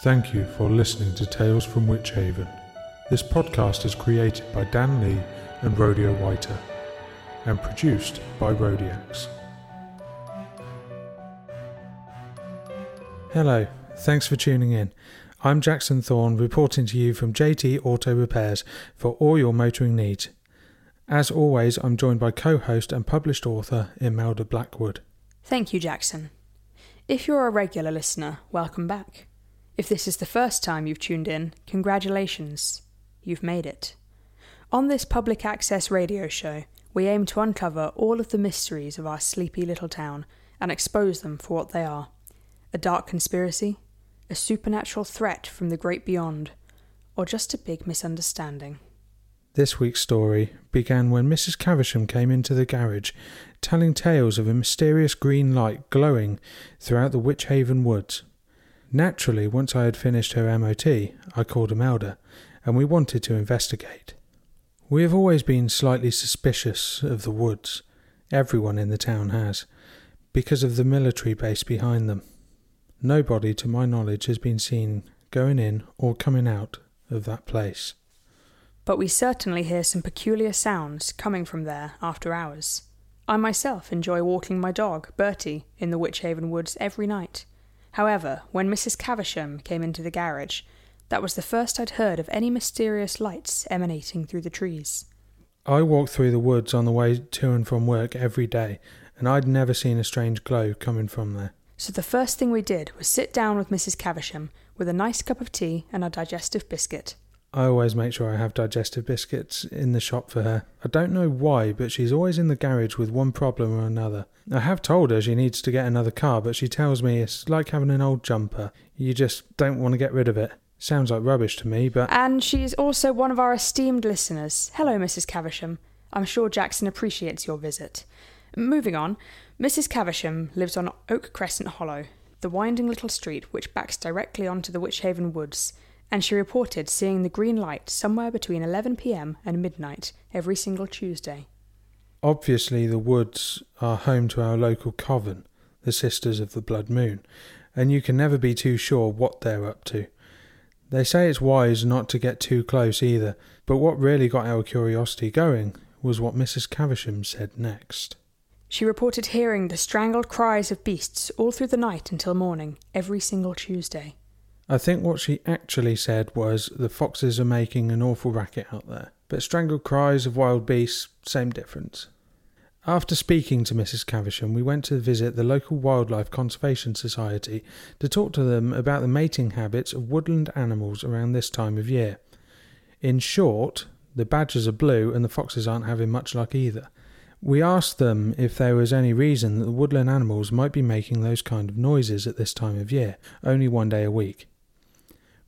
Thank you for listening to Tales from Wytch Haven. This podcast is created by Dan Lee and Rodeo Whiter and produced by Rodeax. Hello, thanks for tuning in. I'm Jackson Thorne reporting to you from JT Auto Repairs for all your motoring needs. As always, I'm joined by co host and published author Imelda Blackwood. Thank you, Jackson. If you're a regular listener, welcome back. If this is the first time you've tuned in, congratulations. You've made it. On this public access radio show, we aim to uncover all of the mysteries of our sleepy little town and expose them for what they are a dark conspiracy, a supernatural threat from the great beyond, or just a big misunderstanding. This week's story began when Mrs. Caversham came into the garage, telling tales of a mysterious green light glowing throughout the Wytch Haven woods. Naturally, once I had finished her MOT, I called Imelda, and we wanted to investigate. We have always been slightly suspicious of the woods. Everyone in the town has, because of the military base behind them. Nobody, to my knowledge, has been seen going in or coming out of that place. But we certainly hear some peculiar sounds coming from there after hours. I myself enjoy walking my dog, Bertie, in the Wytch Haven woods every night. However, when Mrs. Caversham came into the garage, that was the first I'd heard of any mysterious lights emanating through the trees. I walk through the woods on the way to and from work every day, and I'd never seen a strange glow coming from there. So the first thing we did was sit down with Mrs. Caversham with a nice cup of tea and a digestive biscuit. I always make sure I have digestive biscuits in the shop for her. I don't know why, but she's always in the garage with one problem or another. I have told her she needs to get another car, but she tells me it's like having an old jumper. You just don't want to get rid of it. Sounds like rubbish to me, but. And she's also one of our esteemed listeners. Hello, Mrs. Caversham. I'm sure Jackson appreciates your visit. Moving on, Mrs. Caversham lives on Oak Crescent Hollow, the winding little street which backs directly onto the Wytch Haven woods, and she reported seeing the green light somewhere between 11 pm and midnight every single Tuesday. Obviously, the woods are home to our local coven, the Sisters of the Blood Moon, and you can never be too sure what they're up to. They say it's wise not to get too close either, but what really got our curiosity going was what Mrs. Caversham said next. She reported hearing the strangled cries of beasts all through the night until morning, every single Tuesday. I think what she actually said was the foxes are making an awful racket out there, but strangled cries of wild beasts, same difference. After speaking to Mrs. Caversham, we went to visit the local Wildlife Conservation Society to talk to them about the mating habits of woodland animals around this time of year. In short, the badgers are blue and the foxes aren't having much luck either. We asked them if there was any reason that the woodland animals might be making those kind of noises at this time of year, only one day a week.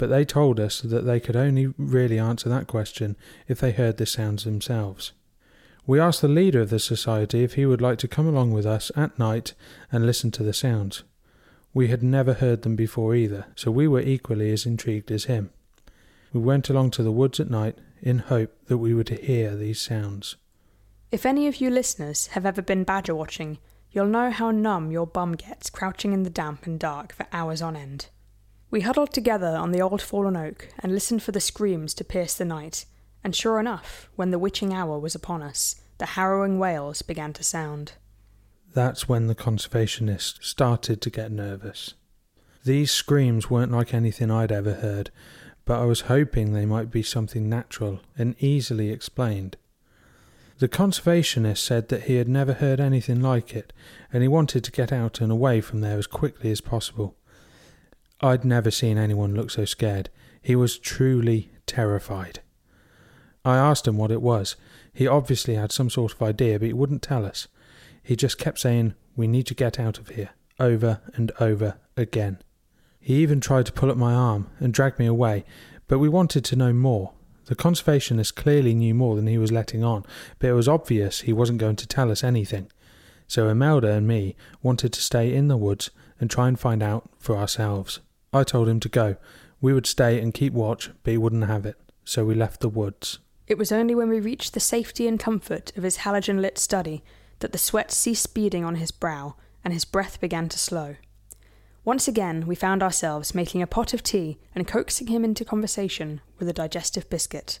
But they told us that they could only really answer that question if they heard the sounds themselves. We asked the leader of the society if he would like to come along with us at night and listen to the sounds. We had never heard them before either, so we were equally as intrigued as him. We went along to the woods at night in hope that we would hear these sounds. If any of you listeners have ever been badger watching, you'll know how numb your bum gets crouching in the damp and dark for hours on end. We huddled together on the old fallen oak and listened for the screams to pierce the night, and sure enough, when the witching hour was upon us, the harrowing wails began to sound. That's when the conservationist started to get nervous. These screams weren't like anything I'd ever heard, but I was hoping they might be something natural and easily explained. The conservationist said that he had never heard anything like it, and he wanted to get out and away from there as quickly as possible. I'd never seen anyone look so scared. He was truly terrified. I asked him what it was. He obviously had some sort of idea, but he wouldn't tell us. He just kept saying, We need to get out of here, over and over again. He even tried to pull at my arm and drag me away, but we wanted to know more. The conservationist clearly knew more than he was letting on, but it was obvious he wasn't going to tell us anything. So Imelda and me wanted to stay in the woods and try and find out for ourselves. I told him to go. We would stay and keep watch, but he wouldn't have it, so we left the woods. It was only when we reached the safety and comfort of his halogen lit study that the sweat ceased beading on his brow and his breath began to slow. Once again, we found ourselves making a pot of tea and coaxing him into conversation with a digestive biscuit.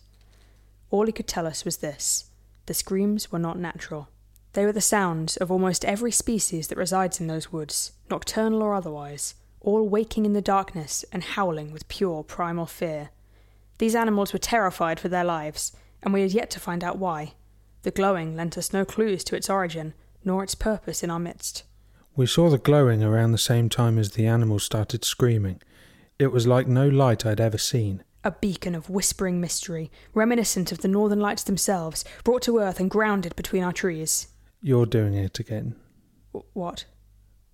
All he could tell us was this the screams were not natural. They were the sounds of almost every species that resides in those woods, nocturnal or otherwise, all waking in the darkness and howling with pure primal fear. These animals were terrified for their lives, and we had yet to find out why. The glowing lent us no clues to its origin, nor its purpose in our midst. We saw the glowing around the same time as the animals started screaming. It was like no light I'd ever seen. A beacon of whispering mystery, reminiscent of the northern lights themselves, brought to earth and grounded between our trees. You're doing it again. W- what?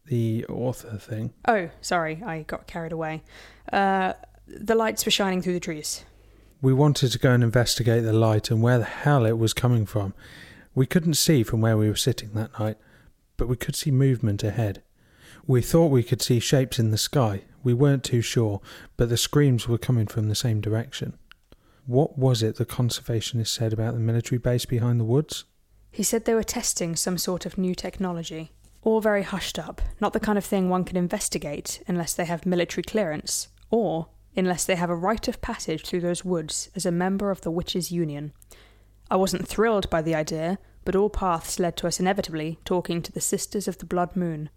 The author thing. Oh, sorry, I got carried away. Uh, the lights were shining through the trees. We wanted to go and investigate the light and where the hell it was coming from. We couldn't see from where we were sitting that night, but we could see movement ahead. We thought we could see shapes in the sky. We weren't too sure, but the screams were coming from the same direction. What was it the conservationist said about the military base behind the woods? He said they were testing some sort of new technology. All very hushed up, not the kind of thing one can investigate unless they have military clearance, or unless they have a rite of passage through those woods as a member of the Witches' Union. I wasn't thrilled by the idea, but all paths led to us inevitably talking to the Sisters of the Blood Moon.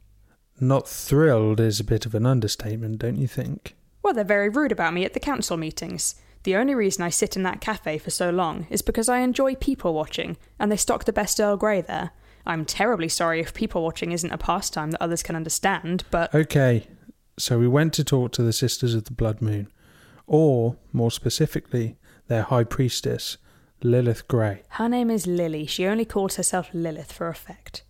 Not thrilled is a bit of an understatement, don't you think? Well, they're very rude about me at the council meetings. The only reason I sit in that cafe for so long is because I enjoy people watching, and they stock the best Earl Grey there. I'm terribly sorry if people watching isn't a pastime that others can understand, but. Okay, so we went to talk to the Sisters of the Blood Moon, or, more specifically, their High Priestess, Lilith Grey. Her name is Lily. She only calls herself Lilith for effect.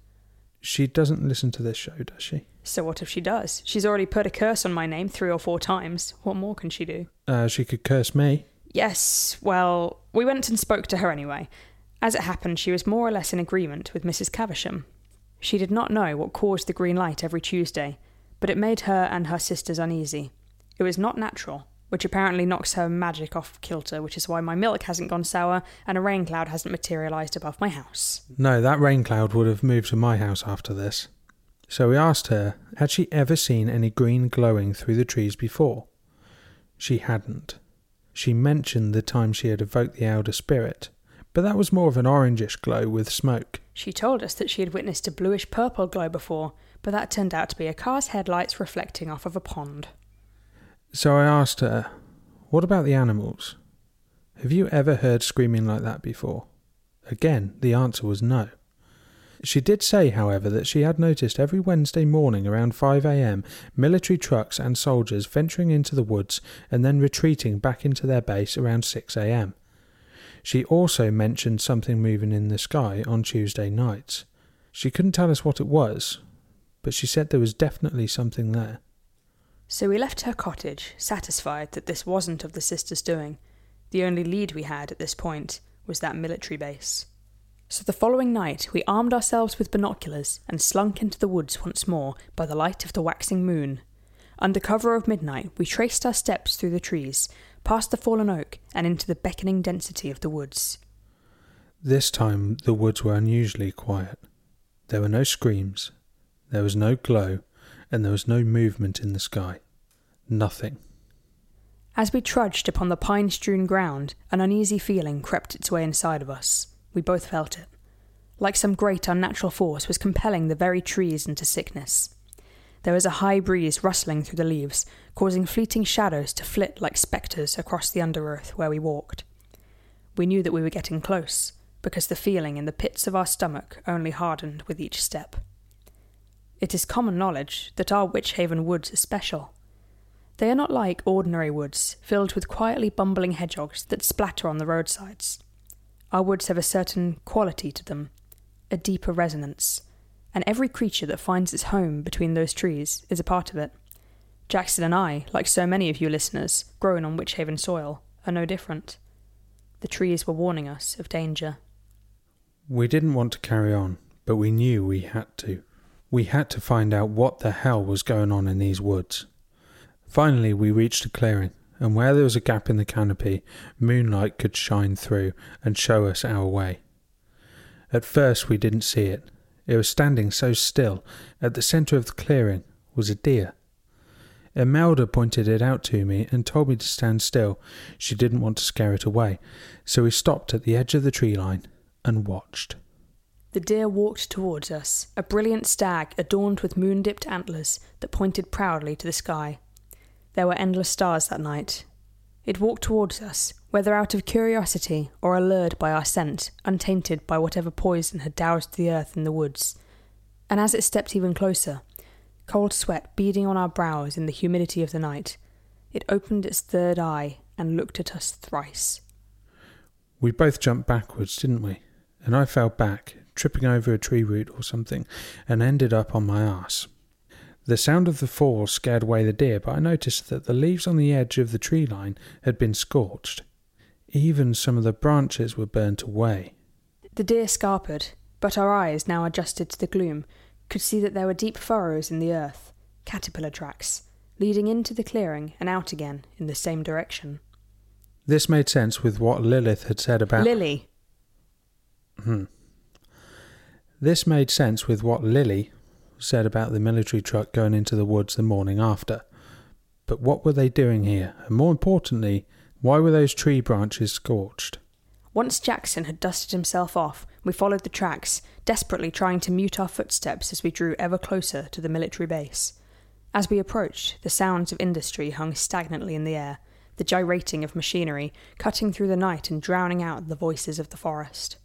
She doesn't listen to this show, does she? So what if she does? She's already put a curse on my name three or four times. What more can she do? Uh, she could curse me. Yes, well, we went and spoke to her anyway. As it happened, she was more or less in agreement with Mrs. Caversham. She did not know what caused the green light every Tuesday, but it made her and her sisters uneasy. It was not natural, which apparently knocks her magic off kilter, which is why my milk hasn't gone sour and a rain cloud hasn't materialised above my house. No, that rain cloud would have moved to my house after this. So we asked her, had she ever seen any green glowing through the trees before? She hadn't. She mentioned the time she had evoked the elder spirit, but that was more of an orangish glow with smoke. She told us that she had witnessed a bluish purple glow before, but that turned out to be a car's headlights reflecting off of a pond. So I asked her, What about the animals? Have you ever heard screaming like that before? Again, the answer was no. She did say, however, that she had noticed every Wednesday morning around 5 a.m. military trucks and soldiers venturing into the woods and then retreating back into their base around 6 a.m. She also mentioned something moving in the sky on Tuesday nights. She couldn't tell us what it was, but she said there was definitely something there. So we left her cottage, satisfied that this wasn't of the sisters' doing. The only lead we had at this point was that military base. So the following night we armed ourselves with binoculars and slunk into the woods once more by the light of the waxing moon. Under cover of midnight we traced our steps through the trees, past the fallen oak, and into the beckoning density of the woods. This time the woods were unusually quiet. There were no screams, there was no glow, and there was no movement in the sky. Nothing. As we trudged upon the pine strewn ground, an uneasy feeling crept its way inside of us. We both felt it. Like some great unnatural force was compelling the very trees into sickness. There was a high breeze rustling through the leaves, causing fleeting shadows to flit like spectres across the underearth where we walked. We knew that we were getting close, because the feeling in the pits of our stomach only hardened with each step. It is common knowledge that our Wytch Haven woods are special. They are not like ordinary woods, filled with quietly bumbling hedgehogs that splatter on the roadsides. Our woods have a certain quality to them, a deeper resonance, and every creature that finds its home between those trees is a part of it. Jackson and I, like so many of you listeners, grown on Wytch Haven soil, are no different. The trees were warning us of danger. We didn't want to carry on, but we knew we had to. We had to find out what the hell was going on in these woods. Finally, we reached a clearing, and where there was a gap in the canopy, moonlight could shine through and show us our way. At first, we didn't see it. It was standing so still. At the centre of the clearing was a deer. Imelda pointed it out to me and told me to stand still. She didn't want to scare it away, so we stopped at the edge of the tree line and watched. The deer walked towards us, a brilliant stag adorned with moon dipped antlers that pointed proudly to the sky. There were endless stars that night. It walked towards us, whether out of curiosity or allured by our scent, untainted by whatever poison had doused the earth in the woods. And as it stepped even closer, cold sweat beading on our brows in the humidity of the night, it opened its third eye and looked at us thrice. We both jumped backwards, didn't we? And I fell back, tripping over a tree root or something, and ended up on my ass. The sound of the fall scared away the deer, but I noticed that the leaves on the edge of the tree line had been scorched. Even some of the branches were burnt away. The deer scarpered, but our eyes, now adjusted to the gloom, could see that there were deep furrows in the earth, caterpillar tracks, leading into the clearing and out again in the same direction. This made sense with what Lilith had said about Lily. Hmm. This made sense with what Lily said about the military truck going into the woods the morning after. But what were they doing here? And more importantly, why were those tree branches scorched? Once Jackson had dusted himself off, we followed the tracks, desperately trying to mute our footsteps as we drew ever closer to the military base. As we approached, the sounds of industry hung stagnantly in the air, the gyrating of machinery cutting through the night and drowning out the voices of the forest.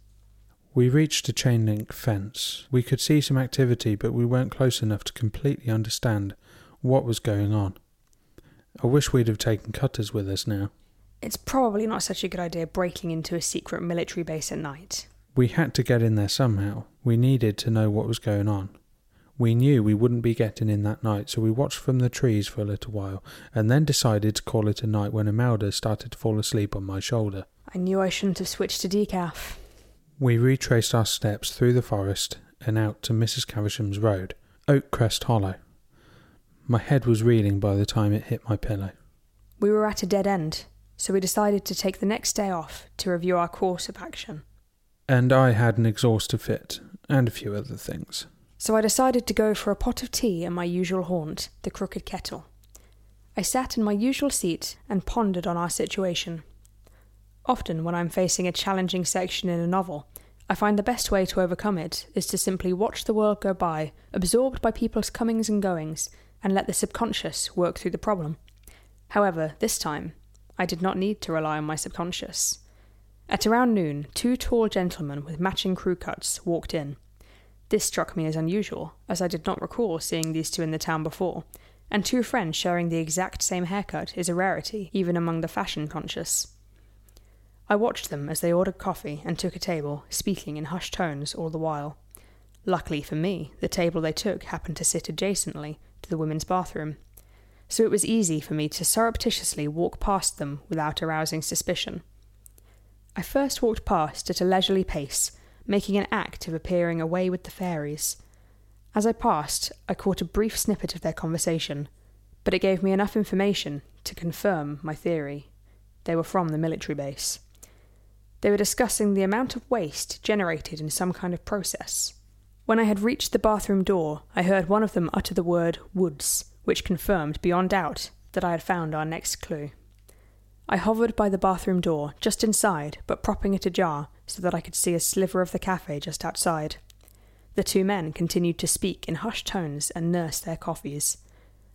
We reached a chain link fence. We could see some activity, but we weren't close enough to completely understand what was going on. I wish we'd have taken cutters with us now. It's probably not such a good idea breaking into a secret military base at night. We had to get in there somehow. We needed to know what was going on. We knew we wouldn't be getting in that night, so we watched from the trees for a little while, and then decided to call it a night when Imelda started to fall asleep on my shoulder. I knew I shouldn't have switched to decaf. We retraced our steps through the forest and out to Mrs. Caversham's road, Oakcrest Hollow. My head was reeling by the time it hit my pillow. We were at a dead end, so we decided to take the next day off to review our course of action. And I had an exhaustive fit, and a few other things. So I decided to go for a pot of tea at my usual haunt, the Crooked Kettle. I sat in my usual seat and pondered on our situation. Often, when I'm facing a challenging section in a novel, I find the best way to overcome it is to simply watch the world go by, absorbed by people's comings and goings, and let the subconscious work through the problem. However, this time, I did not need to rely on my subconscious. At around noon, two tall gentlemen with matching crew cuts walked in. This struck me as unusual, as I did not recall seeing these two in the town before, and two friends sharing the exact same haircut is a rarity, even among the fashion conscious. I watched them as they ordered coffee and took a table, speaking in hushed tones all the while. Luckily for me, the table they took happened to sit adjacently to the women's bathroom, so it was easy for me to surreptitiously walk past them without arousing suspicion. I first walked past at a leisurely pace, making an act of appearing away with the fairies. As I passed, I caught a brief snippet of their conversation, but it gave me enough information to confirm my theory. They were from the military base. They were discussing the amount of waste generated in some kind of process. When I had reached the bathroom door, I heard one of them utter the word woods, which confirmed beyond doubt that I had found our next clue. I hovered by the bathroom door, just inside, but propping it ajar so that I could see a sliver of the cafe just outside. The two men continued to speak in hushed tones and nurse their coffees.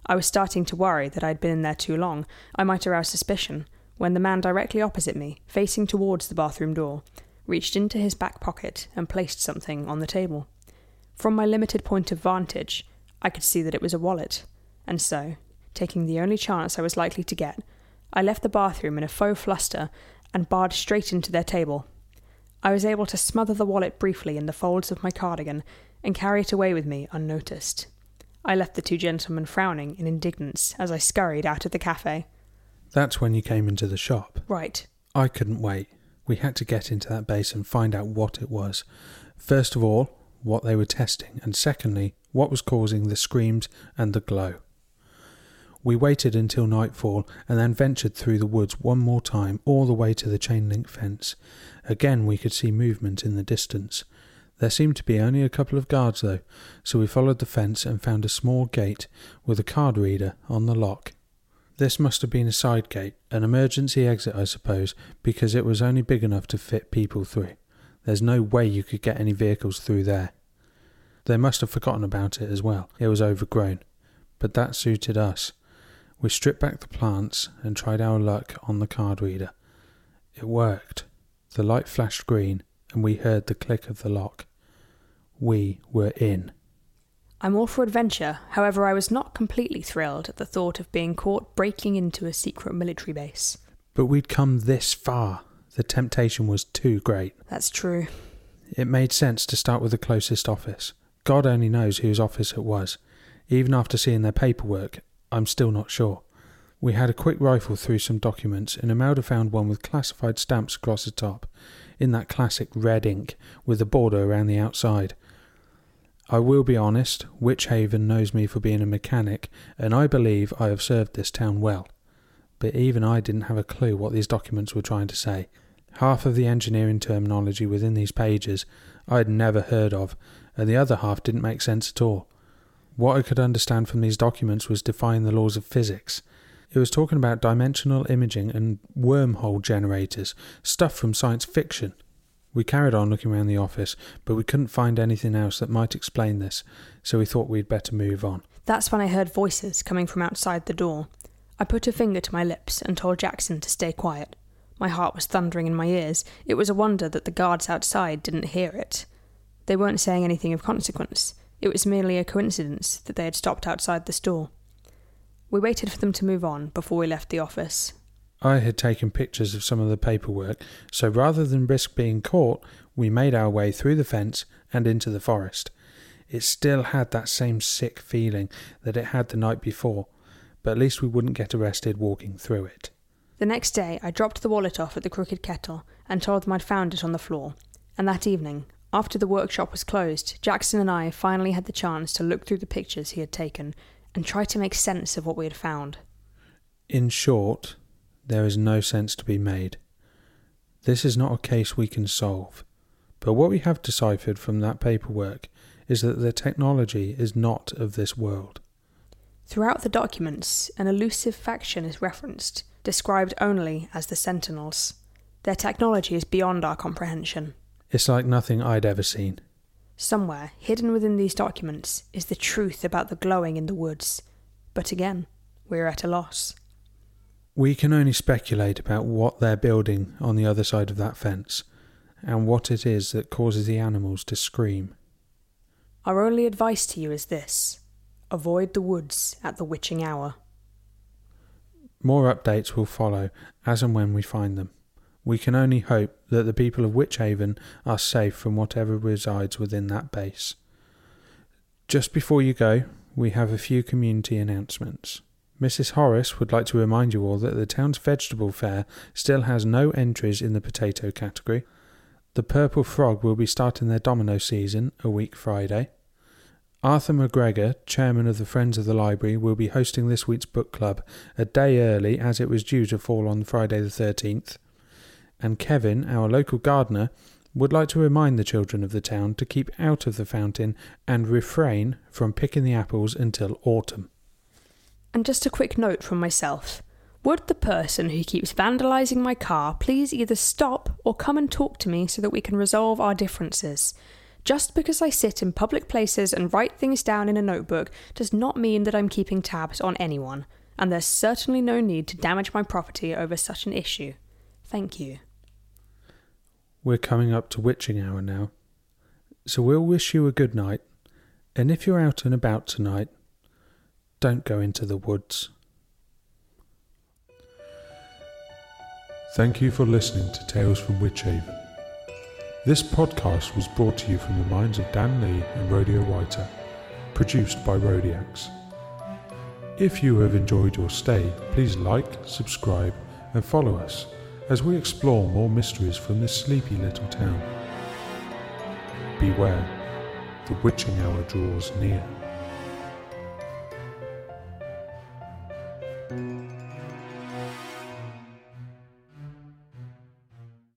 I was starting to worry that I had been in there too long, I might arouse suspicion, when the man directly opposite me, facing towards the bathroom door, reached into his back pocket and placed something on the table. From my limited point of vantage, I could see that it was a wallet, and so, taking the only chance I was likely to get, I left the bathroom in a faux fluster and barred straight into their table. I was able to smother the wallet briefly in the folds of my cardigan and carry it away with me unnoticed. I left the two gentlemen frowning in indignance as I scurried out of the cafe. That's when you came into the shop. Right. I couldn't wait. We had to get into that base and find out what it was. First of all, what they were testing, and secondly, what was causing the screams and the glow. We waited until nightfall and then ventured through the woods one more time all the way to the chain link fence. Again we could see movement in the distance. There seemed to be only a couple of guards though, so we followed the fence and found a small gate with a card reader on the lock. This must have been a side gate, an emergency exit, I suppose, because it was only big enough to fit people through. There's no way you could get any vehicles through there. They must have forgotten about it as well. It was overgrown. But that suited us. We stripped back the plants and tried our luck on the card reader. It worked. The light flashed green, and we heard the click of the lock. We were in. I'm all for adventure, however, I was not completely thrilled at the thought of being caught breaking into a secret military base. But we'd come this far. The temptation was too great. That's true. It made sense to start with the closest office. God only knows whose office it was. Even after seeing their paperwork, I'm still not sure. We had a quick rifle through some documents, and Imelda found one with classified stamps across the top, in that classic red ink with a border around the outside. I will be honest, Wytch Haven knows me for being a mechanic, and I believe I have served this town well. But even I didn't have a clue what these documents were trying to say. Half of the engineering terminology within these pages I had never heard of, and the other half didn't make sense at all. What I could understand from these documents was defying the laws of physics. It was talking about dimensional imaging and wormhole generators, stuff from science fiction. We carried on looking around the office, but we couldn't find anything else that might explain this, so we thought we'd better move on. That's when I heard voices coming from outside the door. I put a finger to my lips and told Jackson to stay quiet. My heart was thundering in my ears. It was a wonder that the guards outside didn't hear it. They weren't saying anything of consequence. It was merely a coincidence that they had stopped outside the store. We waited for them to move on before we left the office, I had taken pictures of some of the paperwork, so rather than risk being caught, we made our way through the fence and into the forest. It still had that same sick feeling that it had the night before, but at least we wouldn't get arrested walking through it. The next day, I dropped the wallet off at the Crooked Kettle and told them I'd found it on the floor. And that evening, after the workshop was closed, Jackson and I finally had the chance to look through the pictures he had taken and try to make sense of what we had found. In short, there is no sense to be made. This is not a case we can solve, but what we have deciphered from that paperwork is that the technology is not of this world. Throughout the documents, an elusive faction is referenced, described only as the Sentinels. Their technology is beyond our comprehension. It's like nothing I'd ever seen. Somewhere, hidden within these documents, is the truth about the glowing in the woods. But again, we're at a loss. We can only speculate about what they're building on the other side of that fence and what it is that causes the animals to scream. Our only advice to you is this avoid the woods at the witching hour. More updates will follow as and when we find them. We can only hope that the people of Wytch Haven are safe from whatever resides within that base. Just before you go, we have a few community announcements. Mrs. Horace would like to remind you all that the town's vegetable fair still has no entries in the potato category. The Purple Frog will be starting their domino season a week Friday. Arthur McGregor, chairman of the Friends of the Library, will be hosting this week's book club a day early as it was due to fall on Friday the 13th. And Kevin, our local gardener, would like to remind the children of the town to keep out of the fountain and refrain from picking the apples until autumn. And just a quick note from myself. Would the person who keeps vandalising my car please either stop or come and talk to me so that we can resolve our differences? Just because I sit in public places and write things down in a notebook does not mean that I'm keeping tabs on anyone, and there's certainly no need to damage my property over such an issue. Thank you. We're coming up to witching hour now, so we'll wish you a good night, and if you're out and about tonight, don't go into the woods. Thank you for listening to Tales from Wytch Haven. This podcast was brought to you from the minds of Dan Lee and Rodeo Whiter, produced by Rodeax. If you have enjoyed your stay, please like, subscribe, and follow us as we explore more mysteries from this sleepy little town. Beware, the witching hour draws near.